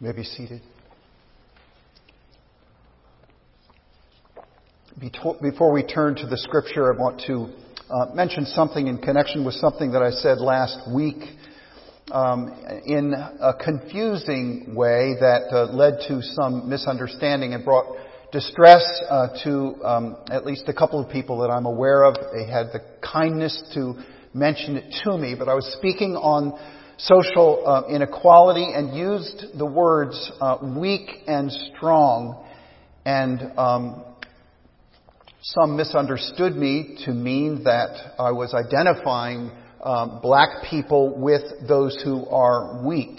may be seated. Before we turn to the scripture, I want to uh, mention something in connection with something that I said last week um, in a confusing way that uh, led to some misunderstanding and brought distress uh, to um, at least a couple of people that I'm aware of. They had the kindness to mention it to me, but I was speaking on social uh, inequality and used the words uh, weak and strong, and um, some misunderstood me to mean that I was identifying um, black people with those who are weak.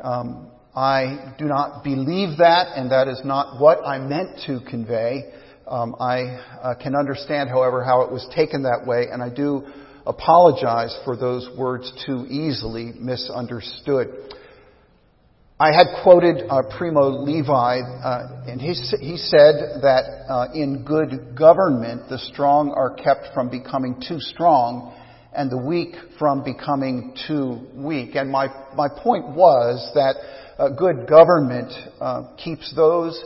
Um, I do not believe that, and that is not what I meant to convey. Um, I uh, can understand, however, how it was taken that way, and I do apologize for those words too easily misunderstood. I had quoted uh, Primo Levi, uh, and he, he said that uh, in good government, the strong are kept from becoming too strong, and the weak from becoming too weak. And my, my point was that uh, good government uh, keeps those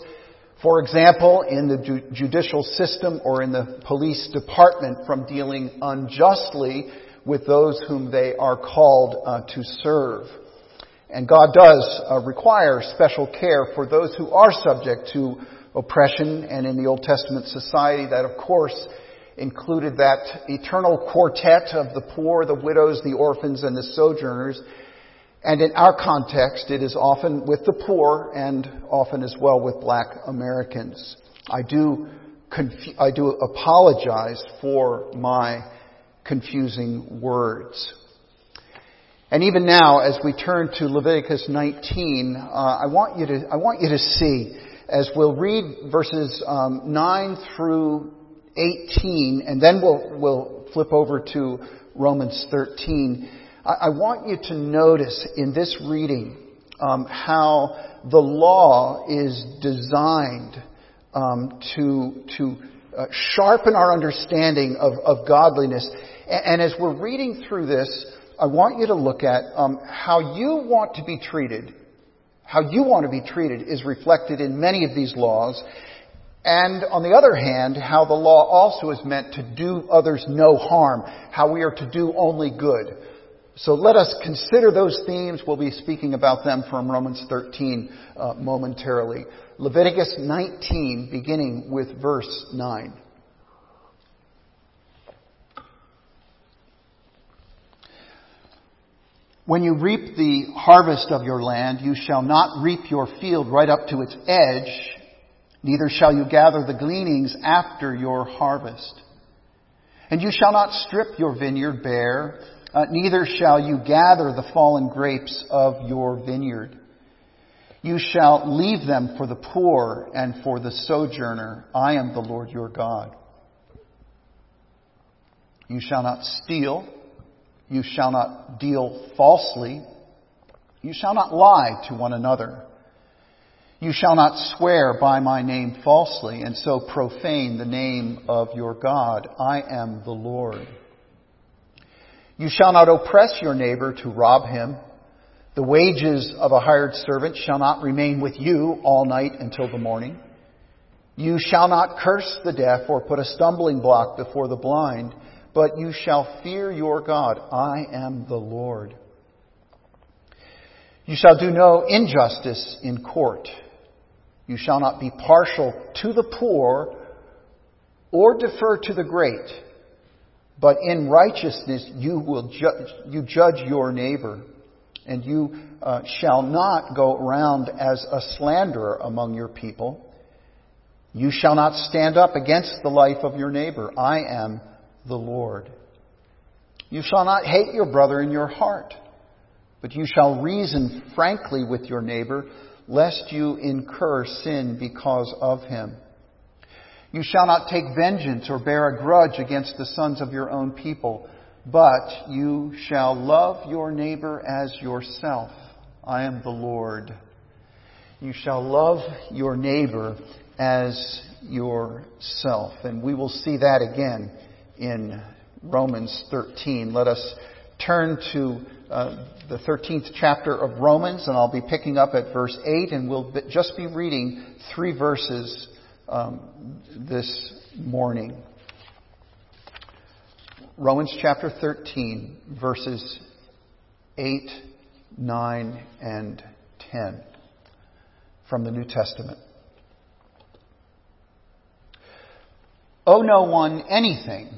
for example, in the ju- judicial system or in the police department from dealing unjustly with those whom they are called uh, to serve. And God does uh, require special care for those who are subject to oppression, and in the Old Testament society, that of course included that eternal quartet of the poor, the widows, the orphans, and the sojourners, and in our context, it is often with the poor and often as well with black Americans. I do, confu- I do apologize for my confusing words. And even now, as we turn to Leviticus 19, uh, I want you to, I want you to see, as we'll read verses um, 9 through 18, and then we'll, we'll flip over to Romans 13, I want you to notice in this reading um, how the law is designed um, to to uh, sharpen our understanding of, of godliness. And, and, as we're reading through this, I want you to look at um, how you want to be treated. How you want to be treated is reflected in many of these laws. And on the other hand, how the law also is meant to do others no harm, how we are to do only good. So let us consider those themes. We'll be speaking about them from Romans 13 uh, momentarily. Leviticus 19, beginning with verse 9. When you reap the harvest of your land, you shall not reap your field right up to its edge, neither shall you gather the gleanings after your harvest. And you shall not strip your vineyard bare, uh, neither shall you gather the fallen grapes of your vineyard. You shall leave them for the poor and for the sojourner. I am the Lord your God. You shall not steal. You shall not deal falsely. You shall not lie to one another. You shall not swear by my name falsely and so profane the name of your God. I am the Lord. You shall not oppress your neighbor to rob him. The wages of a hired servant shall not remain with you all night until the morning. You shall not curse the deaf or put a stumbling block before the blind, but you shall fear your God. I am the Lord. You shall do no injustice in court. You shall not be partial to the poor or defer to the great but in righteousness you will judge, you judge your neighbor, and you uh, shall not go around as a slanderer among your people. You shall not stand up against the life of your neighbor. I am the Lord. You shall not hate your brother in your heart, but you shall reason frankly with your neighbor, lest you incur sin because of him. You shall not take vengeance or bear a grudge against the sons of your own people, but you shall love your neighbor as yourself. I am the Lord. You shall love your neighbor as yourself. And we will see that again in Romans 13. Let us turn to uh, the 13th chapter of Romans, and I'll be picking up at verse 8, and we'll just be reading three verses um, this morning. Romans chapter 13, verses 8, 9, and 10 from the New Testament. Owe no one anything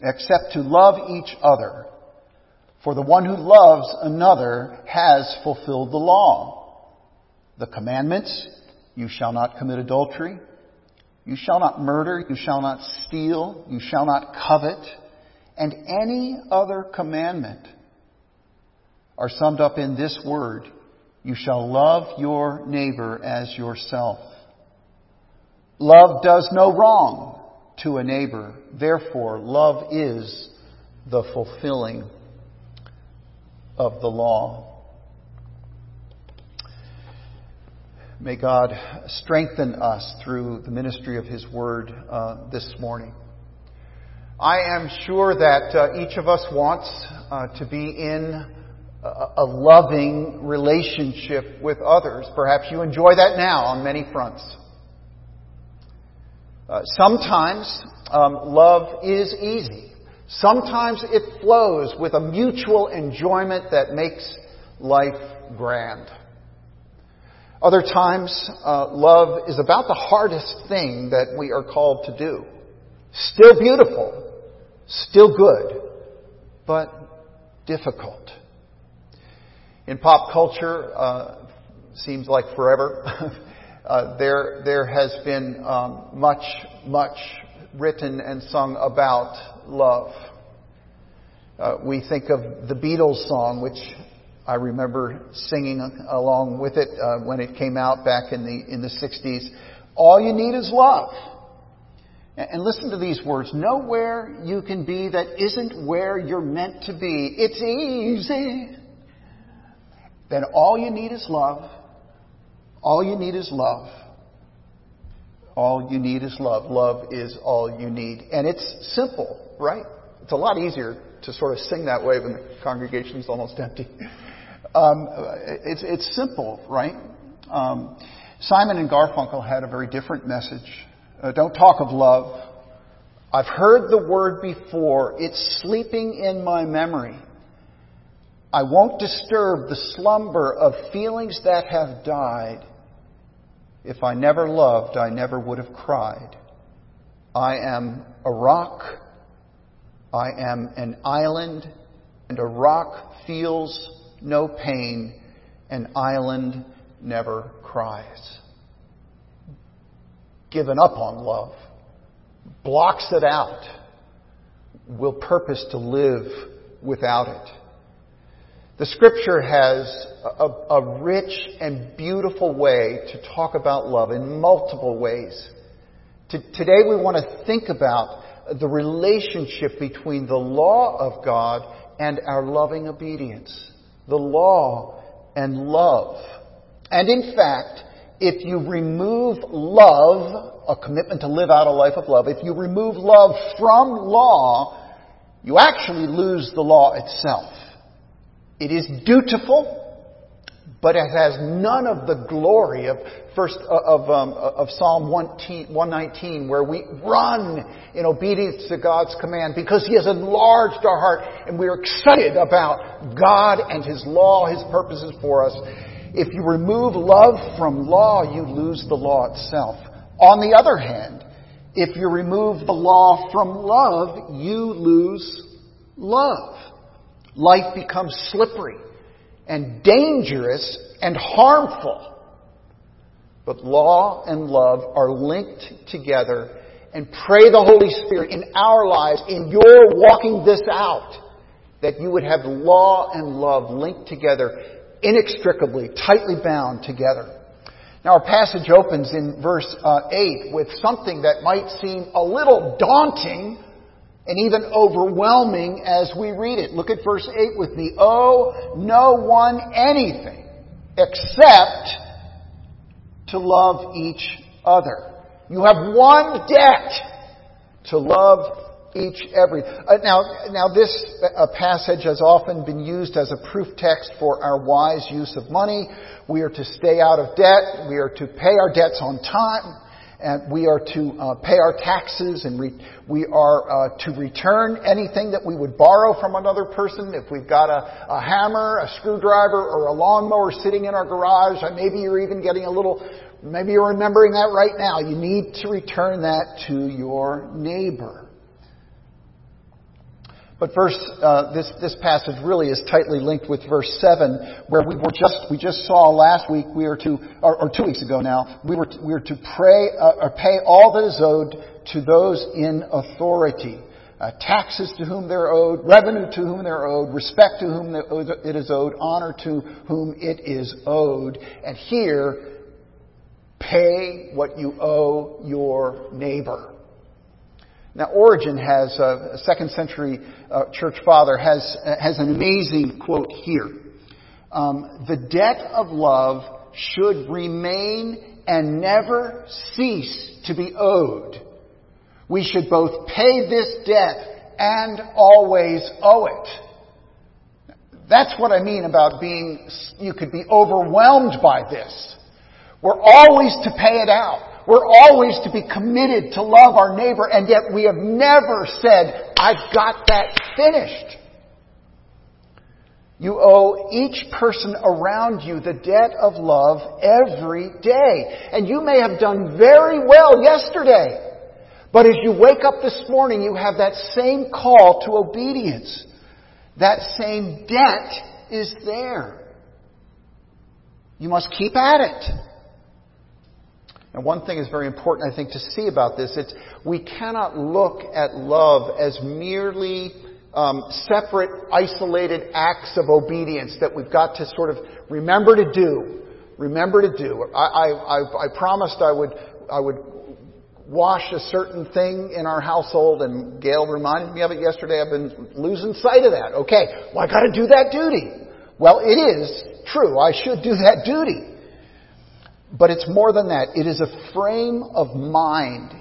except to love each other, for the one who loves another has fulfilled the law. The commandments, you shall not commit adultery, you shall not murder, you shall not steal, you shall not covet, and any other commandment are summed up in this word, you shall love your neighbor as yourself. Love does no wrong to a neighbor. Therefore, love is the fulfilling of the law. May God strengthen us through the ministry of His Word uh, this morning. I am sure that uh, each of us wants uh, to be in a, a loving relationship with others. Perhaps you enjoy that now on many fronts. Uh, sometimes um, love is easy. Sometimes it flows with a mutual enjoyment that makes life grand. Other times, uh, love is about the hardest thing that we are called to do. Still beautiful, still good, but difficult. In pop culture, uh, seems like forever. uh, there, there has been um, much, much written and sung about love. Uh, we think of the Beatles song, which I remember singing along with it uh, when it came out back in the in the 60s. All you need is love. And listen to these words. Nowhere you can be that isn't where you're meant to be. It's easy. Then all you need is love. All you need is love. All you need is love. Love is all you need. And it's simple, right? It's a lot easier to sort of sing that way when the congregation is almost empty. Um, it's, it's simple, right? Um, Simon and Garfunkel had a very different message. Uh, don't talk of love. I've heard the word before. It's sleeping in my memory. I won't disturb the slumber of feelings that have died. If I never loved, I never would have cried. I am a rock. I am an island, and a rock feels no pain. An island never cries. Given up on love, blocks it out, will purpose to live without it. The scripture has a, a, rich and beautiful way to talk about love in multiple ways. today we want to think about the relationship between the law of God and our loving obedience. The law and love. And in fact, if you remove love, a commitment to live out a life of love, if you remove love from law, you actually lose the law itself. It is dutiful, but it has none of the glory of first uh, of, um, of Psalm 119, where we run in obedience to God's command because He has enlarged our heart and we are excited about God and His law, His purposes for us. If you remove love from law, you lose the law itself. On the other hand, if you remove the law from love, you lose love life becomes slippery and dangerous and harmful. But law and love are linked together and pray the Holy Spirit in our lives, in your walking this out, that you would have law and love linked together inextricably, tightly bound together. Now our passage opens in verse uh, 8 with something that might seem a little daunting and even overwhelming as we read it. Look at verse 8 with me. Owe no one anything except to love each other. You have one debt to love each every. Uh, now, now this uh, passage has often been used as a proof text for our wise use of money. We are to stay out of debt. We are to pay our debts on time. And we are to uh, pay our taxes and re- we are uh, to return anything that we would borrow from another person. If we've got a, a hammer, a screwdriver, or a lawnmower sitting in our garage, maybe you're even getting a little, maybe you're remembering that right now. You need to return that to your neighbor. But verse, uh, this, this passage really is tightly linked with verse 7, where we were just, we just saw last week, we are to, or, or two weeks ago now, we were, to, we were to pray, uh, or pay all that is owed to those in authority. Uh, taxes to whom they're owed, revenue to whom they're owed, respect to whom it is owed, honor to whom it is owed. And here, pay what you owe your neighbor. Now, Origen has, uh, a second century uh, church father, has, uh, has an amazing quote here. Um, the debt of love should remain and never cease to be owed. We should both pay this debt and always owe it. That's what I mean about being, you could be overwhelmed by this. We're always to pay it out. We're always to be committed to love our neighbor, and yet we have never said, I've got that finished. You owe each person around you the debt of love every day. And you may have done very well yesterday. But as you wake up this morning, you have that same call to obedience. That same debt is there. You must keep at it. And one thing is very important, I think, to see about this. It's, we cannot look at love as merely um, separate, isolated acts of obedience that we've got to sort of remember to do. Remember to do. I, I, I, promised I would, I would wash a certain thing in our household, and Gail reminded me of it yesterday. I've been losing sight of that. Okay, well, I got to do that duty. Well, it is true. I should do that duty. But it's more than that. It is a frame of mind.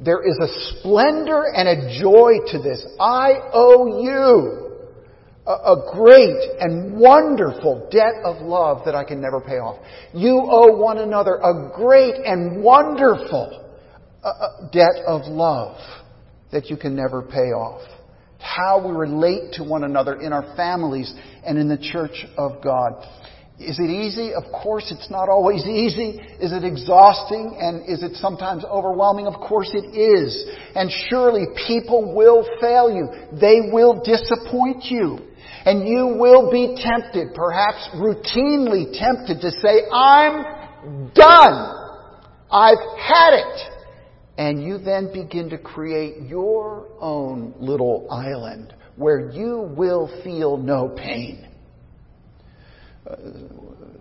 There is a splendor and a joy to this. I owe you a, great and wonderful debt of love that I can never pay off. You owe one another a great and wonderful uh, uh debt of love that you can never pay off. How we relate to one another in our families and in the church of God. Is it easy? Of course it's not always easy. Is it exhausting? And is it sometimes overwhelming? Of course it is. And surely people will fail you. They will disappoint you. And you will be tempted, perhaps routinely tempted to say, I'm done. I've had it. And you then begin to create your own little island where you will feel no pain. Uh,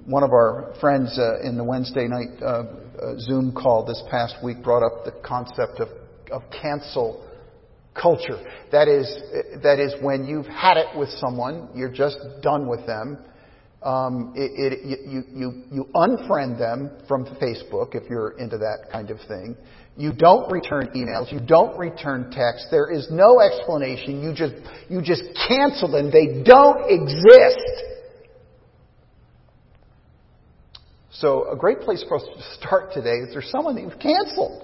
one of our friends uh, in the Wednesday night uh, uh, Zoom call this past week brought up the concept of, of cancel culture. That is, that is when you've had it with someone, you're just done with them. Um, it, it, you, you, you unfriend them from Facebook if you're into that kind of thing. You don't return emails. You don't return texts. There is no explanation. You just, you just cancel them. They don't exist. So a great place for us to start today is there someone that you've canceled?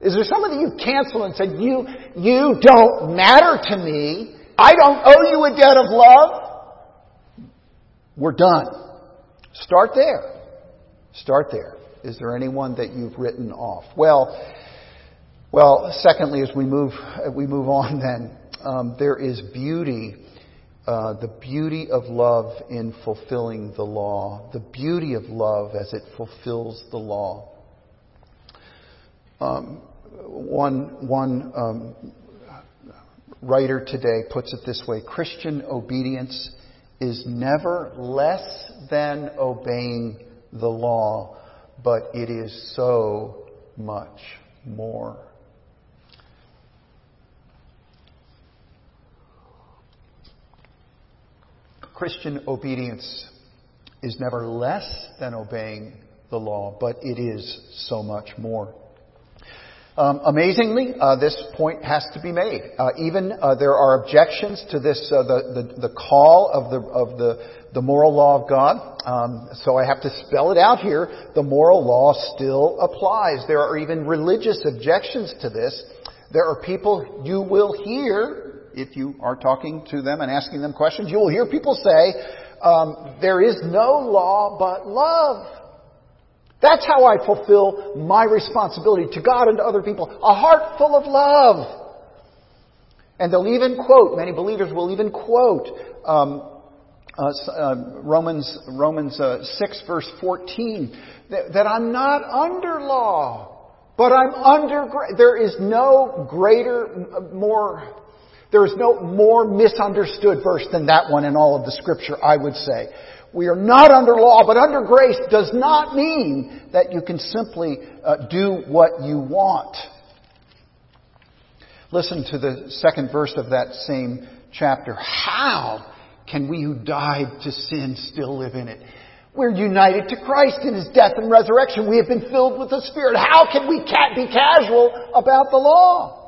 Is there someone that you've canceled and said, you, you don't matter to me. I don't owe you a debt of love. We're done. Start there. Start there. Is there anyone that you've written off? Well, well, secondly, as we move, we move on then, um, there is beauty uh, the beauty of love in fulfilling the law, the beauty of love as it fulfills the law. Um, one one um, writer today puts it this way Christian obedience is never less than obeying the law, but it is so much more. Christian obedience is never less than obeying the law, but it is so much more. Um, amazingly, uh, this point has to be made. Uh, even uh, there are objections to this, uh, the, the, the call of the of the the moral law of God. Um, so I have to spell it out here. The moral law still applies. There are even religious objections to this. There are people you will hear if you are talking to them and asking them questions. You will hear people say, um, "There is no law but love." That's how I fulfill my responsibility to God and to other people. A heart full of love. And they'll even quote, many believers will even quote um, uh, uh, Romans, Romans uh, 6 verse 14, that, that I'm not under law, but I'm under, there is no greater, more, there is no more misunderstood verse than that one in all of the scripture, I would say. We are not under law, but under grace does not mean that you can simply uh, do what you want. Listen to the second verse of that same chapter. How can we who died to sin still live in it? We're united to Christ in His death and resurrection. We have been filled with the Spirit. How can we be casual about the law?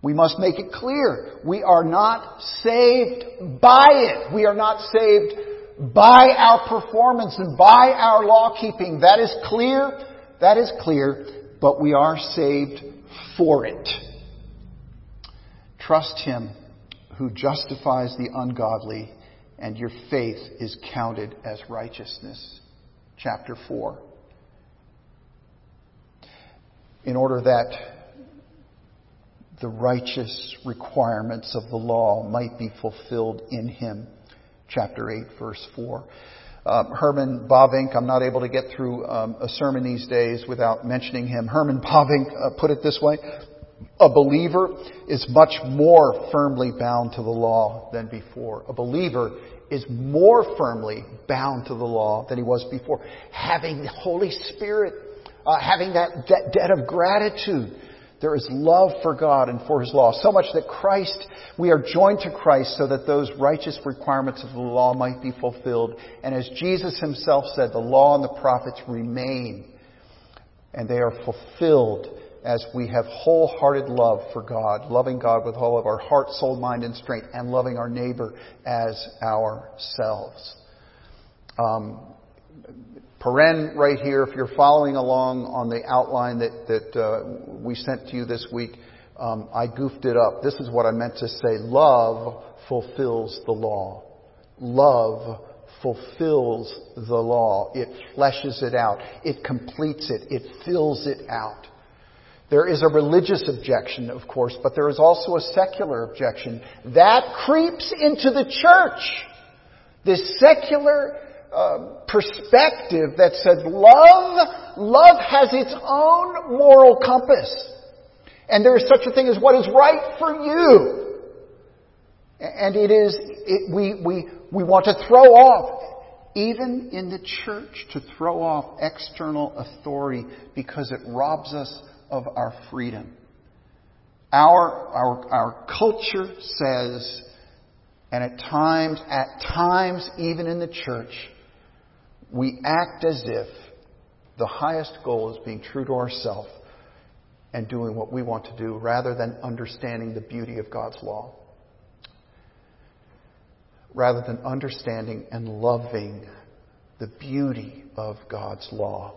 We must make it clear. We are not saved by it. We are not saved by our performance and by our law keeping. That is clear. That is clear. But we are saved for it. Trust Him who justifies the ungodly, and your faith is counted as righteousness. Chapter 4. In order that the righteous requirements of the law might be fulfilled in him chapter 8, verse 4. Uh, Herman Bavinck, I'm not able to get through um, a sermon these days without mentioning him. Herman Bavinck uh, put it this way a believer is much more firmly bound to the law than before. A believer is more firmly bound to the law than he was before. Having the Holy Spirit, uh, having that debt of gratitude there is love for God and for His law, so much that Christ, we are joined to Christ so that those righteous requirements of the law might be fulfilled. And as Jesus Himself said, the law and the prophets remain, and they are fulfilled as we have wholehearted love for God, loving God with all of our heart, soul, mind, and strength, and loving our neighbor as ourselves. Um, Paren right here, if you're following along on the outline that, that uh, we sent to you this week, um, I goofed it up. This is what I meant to say. Love fulfills the law. Love fulfills the law. It fleshes it out. It completes it. It fills it out. There is a religious objection, of course, but there is also a secular objection. That creeps into the church. This secular um, perspective that said love, love has its own moral compass. And there is such a thing as what is right for you. And it is, it, we, we, we want to throw off, even in the church, to throw off external authority because it robs us of our freedom. Our, our, our culture says, and at times, at times, even in the church, we act as if the highest goal is being true to ourselves and doing what we want to do rather than understanding the beauty of God's law. Rather than understanding and loving the beauty of God's law.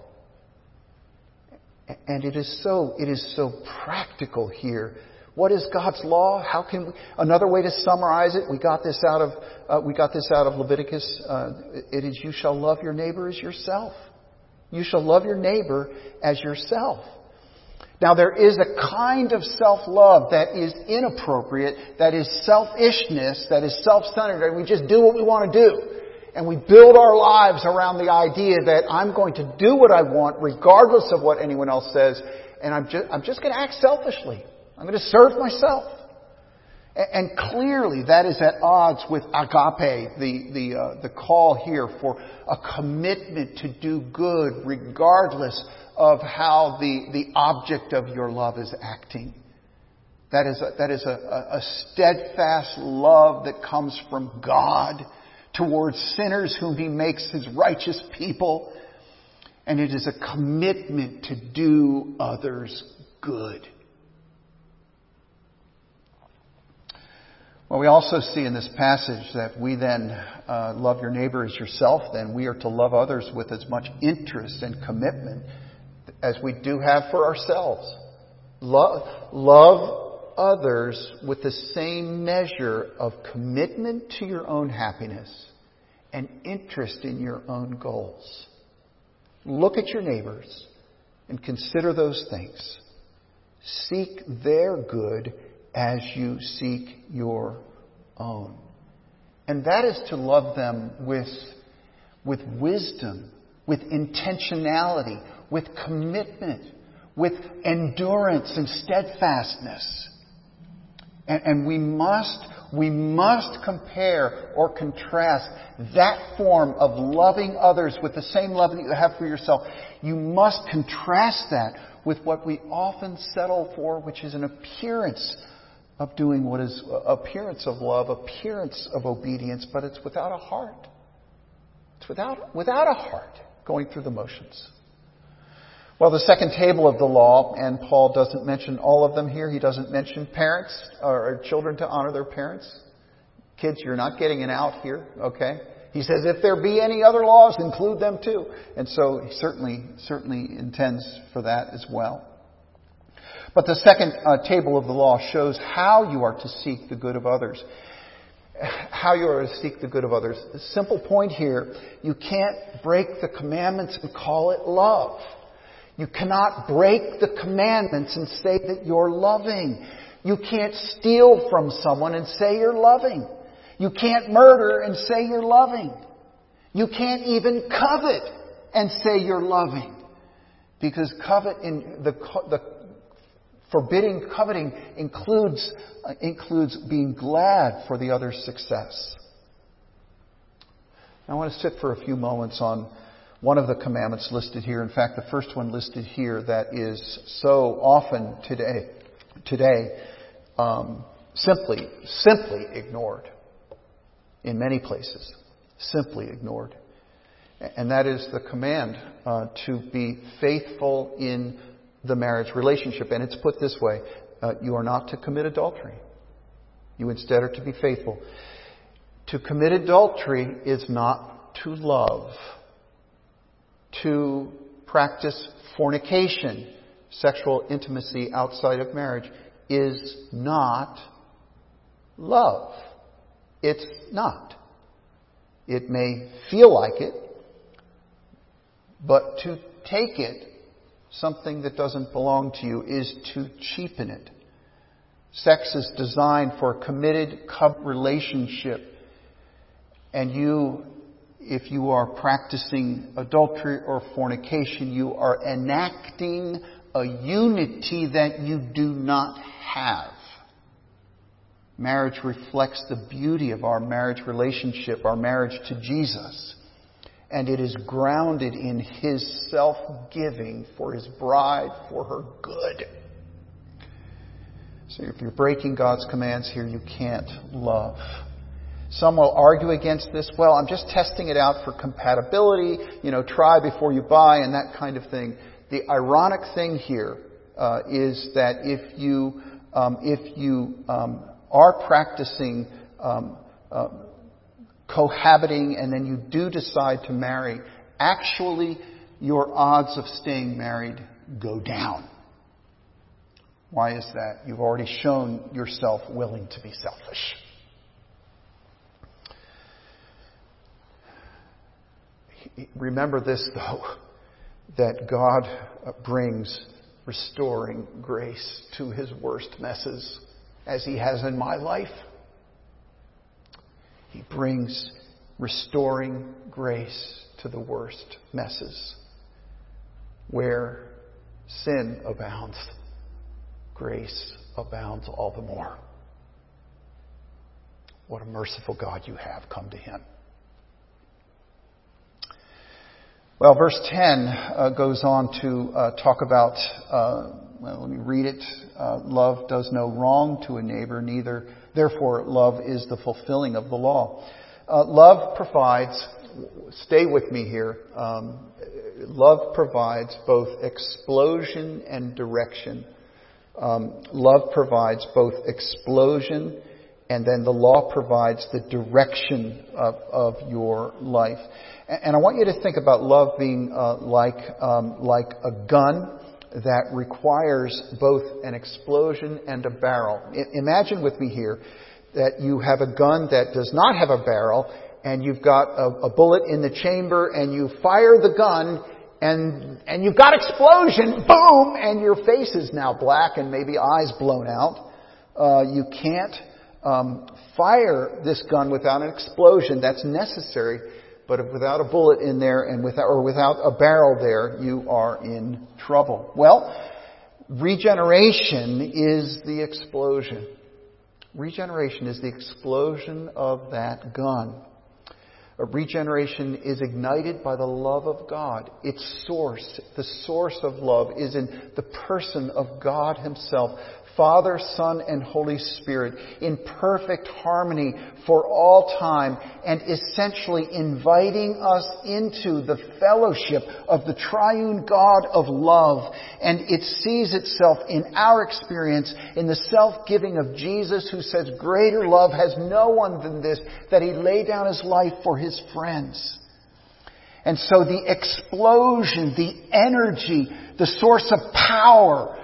And it is so, it is so practical here what is God's law? How can we? Another way to summarize it, we got this out of uh, we got this out of Leviticus. Uh, it is you shall love your neighbor as yourself. You shall love your neighbor as yourself. Now there is a kind of self-love that is inappropriate, that is selfishness, that is self-centered, we just do what we want to do. And we build our lives around the idea that I'm going to do what I want regardless of what anyone else says, and I'm just, I'm just going to act selfishly. I'm going to serve myself. And clearly that is at odds with agape, the, the, uh, the call here for a commitment to do good regardless of how the, the object of your love is acting. That is, a, that is a, a steadfast love that comes from God towards sinners whom He makes His righteous people. And it is a commitment to do others good. Well, we also see in this passage that we then uh, love your neighbor as yourself, then we are to love others with as much interest and commitment as we do have for ourselves. Love, love others with the same measure of commitment to your own happiness and interest in your own goals. Look at your neighbors and consider those things. Seek their good as you seek your own. And that is to love them with, with wisdom, with intentionality, with commitment, with endurance and steadfastness. And, and, we must, we must compare or contrast that form of loving others with the same love that you have for yourself. You must contrast that with what we often settle for, which is an appearance of doing what is uh, appearance of love, appearance of obedience, but it's without a heart. It's without, without a heart going through the motions. Well, the second table of the law, and Paul doesn't mention all of them here. He doesn't mention parents or children to honor their parents. Kids, you're not getting an out here, okay? He says, if there be any other laws, include them too. And so he certainly, certainly intends for that as well. But the second uh, table of the law shows how you are to seek the good of others. How you are to seek the good of others. The simple point here, you can't break the commandments and call it love. You cannot break the commandments and say that you're loving. You can't steal from someone and say you're loving. You can't murder and say you're loving. You can't even covet and say you're loving. Because covet in the, the Forbidding coveting includes, uh, includes being glad for the other's success. I want to sit for a few moments on one of the commandments listed here. In fact, the first one listed here that is so often today, today um, simply, simply ignored in many places. Simply ignored. And that is the command uh, to be faithful in the marriage relationship. And it's put this way uh, you are not to commit adultery. You instead are to be faithful. To commit adultery is not to love. To practice fornication, sexual intimacy outside of marriage, is not love. It's not. It may feel like it, but to take it something that doesn't belong to you is to cheapen it. Sex is designed for a committed relationship. And you, if you are practicing adultery or fornication, you are enacting a unity that you do not have. Marriage reflects the beauty of our marriage relationship, our marriage to Jesus and it is grounded in His self-giving for His bride, for her good. So if you're breaking God's commands here, you can't love. Some will argue against this. Well, I'm just testing it out for compatibility. You know, try before you buy and that kind of thing. The ironic thing here uh, is that if you um, if you um, are practicing um, uh, cohabiting and then you do decide to marry, actually your odds of staying married go down. Why is that? You've already shown yourself willing to be selfish. Remember this, though, that God brings restoring grace to his worst messes, as he has in my life. He brings restoring grace to the worst messes. Where sin abounds, grace abounds all the more. What a merciful God you have. Come to Him. Well, verse 10 uh, goes on to uh, talk about, uh, well, let me read it. Uh, love does no wrong to a neighbor, neither Therefore, love is the fulfilling of the law. Uh, love provides, stay with me here, um, love provides both explosion and direction Um, love provides both explosion and then the law provides the direction of, of your life. And, and, I want you to think about love being uh, like, um, like a gun that requires both an explosion and a barrel. I, imagine with me here that you have a gun that does not have a barrel and you've got a, a bullet in the chamber and you fire the gun and, and you've got explosion, boom, and your face is now black and maybe eyes blown out. Uh, you can't um, fire this gun without an explosion. That's necessary, but without a bullet in there and without, or without a barrel there, you are in trouble. Well, regeneration is the explosion. Regeneration is the explosion of that gun. Regeneration is ignited by the love of God. Its source, the source of love, is in the person of God Himself, Father, Son, and Holy Spirit in perfect harmony for all time and essentially inviting us into the fellowship of the triune God of love. And it sees itself in our experience in the self-giving of Jesus who says, greater love has no one than this, that he lay down his life for his friends. And so the explosion, the energy, the source of power,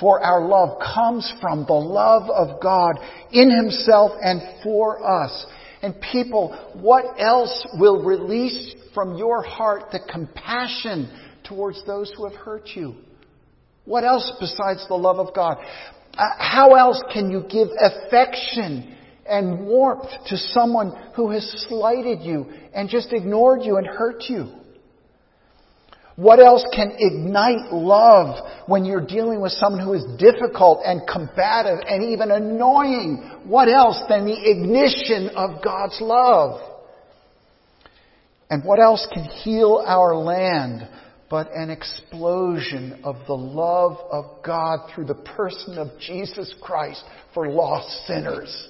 for our love comes from the love of God in Himself and for us. And people, what else will release from your heart the compassion towards those who have hurt you? What else besides the love of God? Uh, how else can you give affection and warmth to someone who has slighted you and just ignored you and hurt you? What else can ignite love when you're dealing with someone who is difficult and combative and even annoying? What else than the ignition of God's love? And what else can heal our land but an explosion of the love of God through the person of Jesus Christ for lost sinners?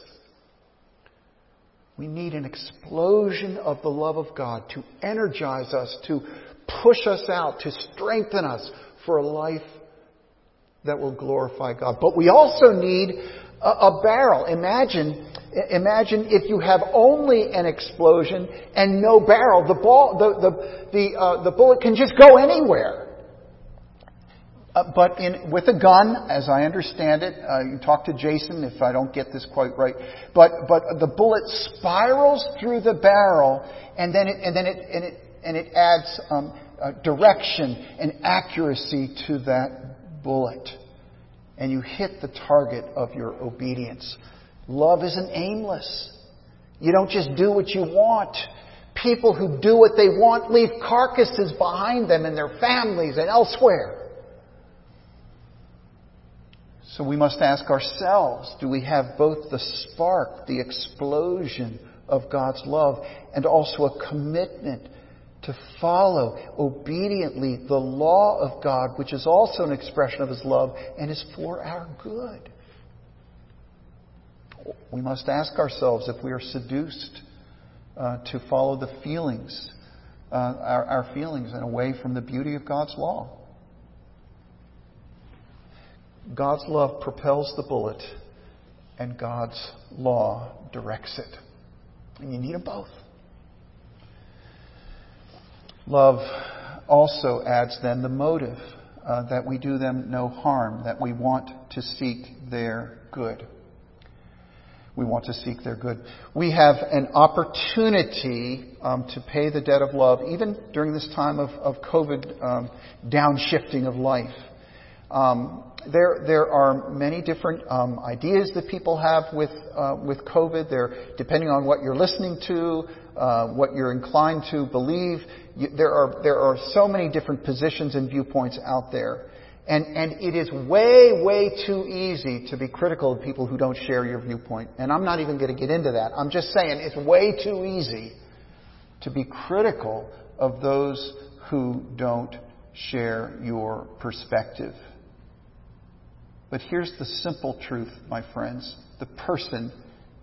We need an explosion of the love of God to energize us, to push us out, to strengthen us for a life that will glorify God. But we also need a, a barrel. Imagine, imagine if you have only an explosion and no barrel. The ball, the the the, uh, the bullet can just go anywhere. Uh, but in, with a gun, as I understand it, uh, you talk to Jason if I don't get this quite right. But but the bullet spirals through the barrel, and then it and then it and it and it adds um, uh, direction and accuracy to that bullet. And you hit the target of your obedience. Love isn't aimless. You don't just do what you want. People who do what they want leave carcasses behind them in their families and elsewhere. So we must ask ourselves do we have both the spark, the explosion of God's love, and also a commitment to follow obediently the law of God, which is also an expression of His love and is for our good. We must ask ourselves if we are seduced uh, to follow the feelings, uh, our, our feelings, and away from the beauty of God's law. God's love propels the bullet, and God's law directs it. And you need them both. Love also adds then the motive uh, that we do them no harm, that we want to seek their good. We want to seek their good. We have an opportunity um, to pay the debt of love, even during this time of, of COVID um, downshifting of life. Um, there, there are many different um, ideas that people have with uh, with COVID. They're depending on what you're listening to, uh, what you're inclined to believe. You, there are there are so many different positions and viewpoints out there, and and it is way way too easy to be critical of people who don't share your viewpoint. And I'm not even going to get into that. I'm just saying it's way too easy to be critical of those who don't share your perspective. But here's the simple truth, my friends. The person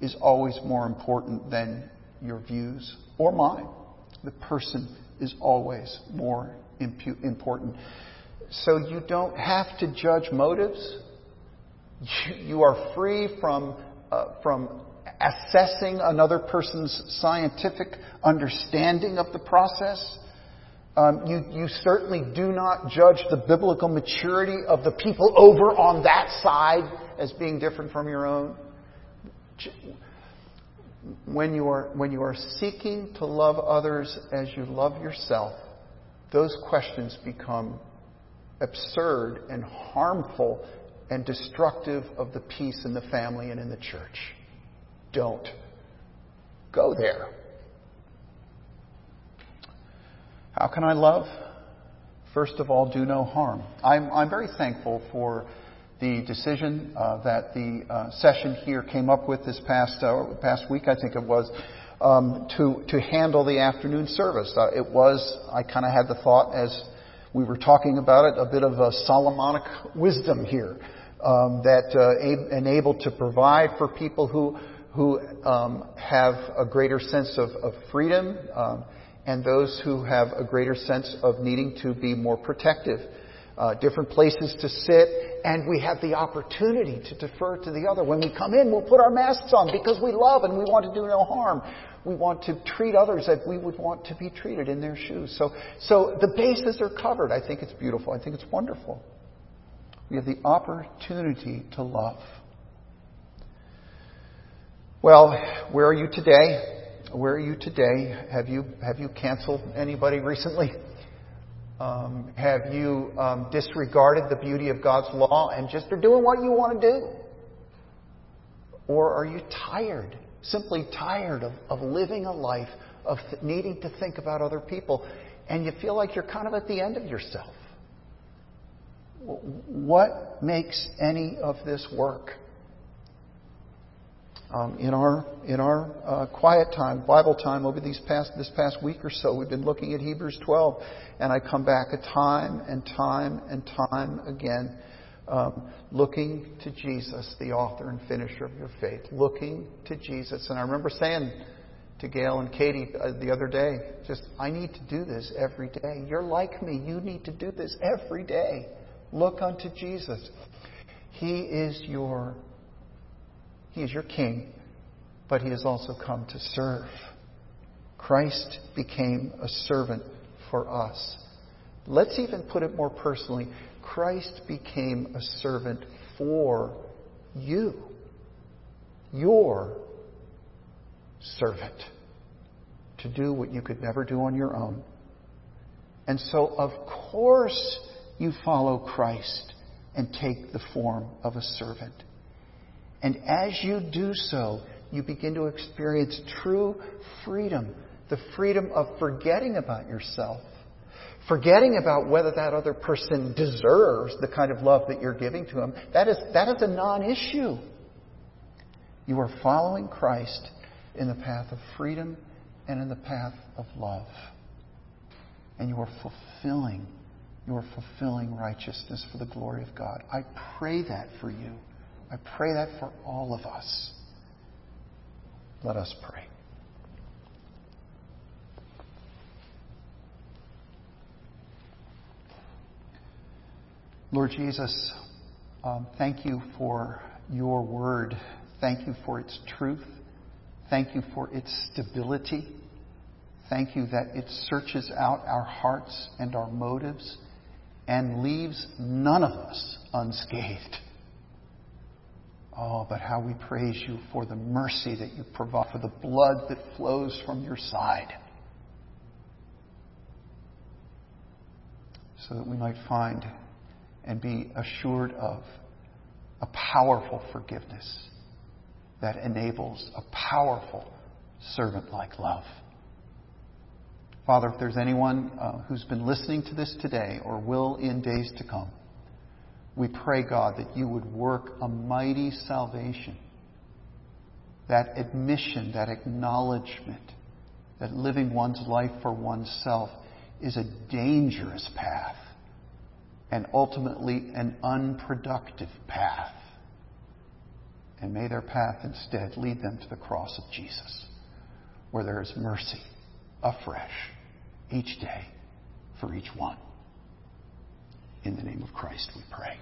is always more important than your views or mine. The person is always more impu- important. So you don't have to judge motives. You, are free from, uh, from assessing another person's scientific understanding of the process. Um, you, you certainly do not judge the biblical maturity of the people over on that side as being different from your own. When you are, when you are seeking to love others as you love yourself, those questions become absurd and harmful and destructive of the peace in the family and in the church. Don't go there. How can I love? First of all, do no harm. I'm, I'm very thankful for the decision uh, that the uh, session here came up with this past uh, past week, I think it was, um, to to handle the afternoon service. Uh, it was I kind of had the thought as we were talking about it, a bit of a Solomonic wisdom here um, that uh, enabled to provide for people who who um, have a greater sense of, of freedom um, and those who have a greater sense of needing to be more protective. Uh, different places to sit, and we have the opportunity to defer to the other. When we come in, we'll put our masks on because we love and we want to do no harm. We want to treat others as we would want to be treated in their shoes. So, so the bases are covered. I think it's beautiful. I think it's wonderful. We have the opportunity to love. Well, where are you today? Where are you today? Have you have you canceled anybody recently? Um, have you um, disregarded the beauty of God's law and just are doing what you want to do? Or are you tired, simply tired of, of living a life of th- needing to think about other people, and you feel like you're kind of at the end of yourself? What makes any of this work? Um, in our in our uh, quiet time, Bible time over these past this past week or so, we've been looking at Hebrews 12, and I come back a time and time and time again, um, looking to Jesus, the author and finisher of your faith, looking to Jesus. And I remember saying to Gail and Katie uh, the other day, just I need to do this every day. You're like me. You need to do this every day. Look unto Jesus. He is your he is your king, but he has also come to serve. Christ became a servant for us. Let's even put it more personally. Christ became a servant for you. Your servant. To do what you could never do on your own. And so, of course, you follow Christ and take the form of a servant. And as you do so, you begin to experience true freedom the freedom of forgetting about yourself, forgetting about whether that other person deserves the kind of love that you're giving to him. That is, that is a non issue. You are following Christ in the path of freedom and in the path of love. And you are fulfilling, you are fulfilling righteousness for the glory of God. I pray that for you. I pray that for all of us. Let us pray. Lord Jesus, um, thank you for your word. Thank you for its truth. Thank you for its stability. Thank you that it searches out our hearts and our motives and leaves none of us unscathed. Oh, but how we praise you for the mercy that you provide, for the blood that flows from your side. So that we might find and be assured of a powerful forgiveness that enables a powerful servant like love. Father, if there's anyone uh, who's been listening to this today or will in days to come, we pray, God, that you would work a mighty salvation. That admission, that acknowledgement that living one's life for oneself is a dangerous path and ultimately an unproductive path. And may their path instead lead them to the cross of Jesus, where there is mercy afresh each day for each one. In the name of Christ we pray.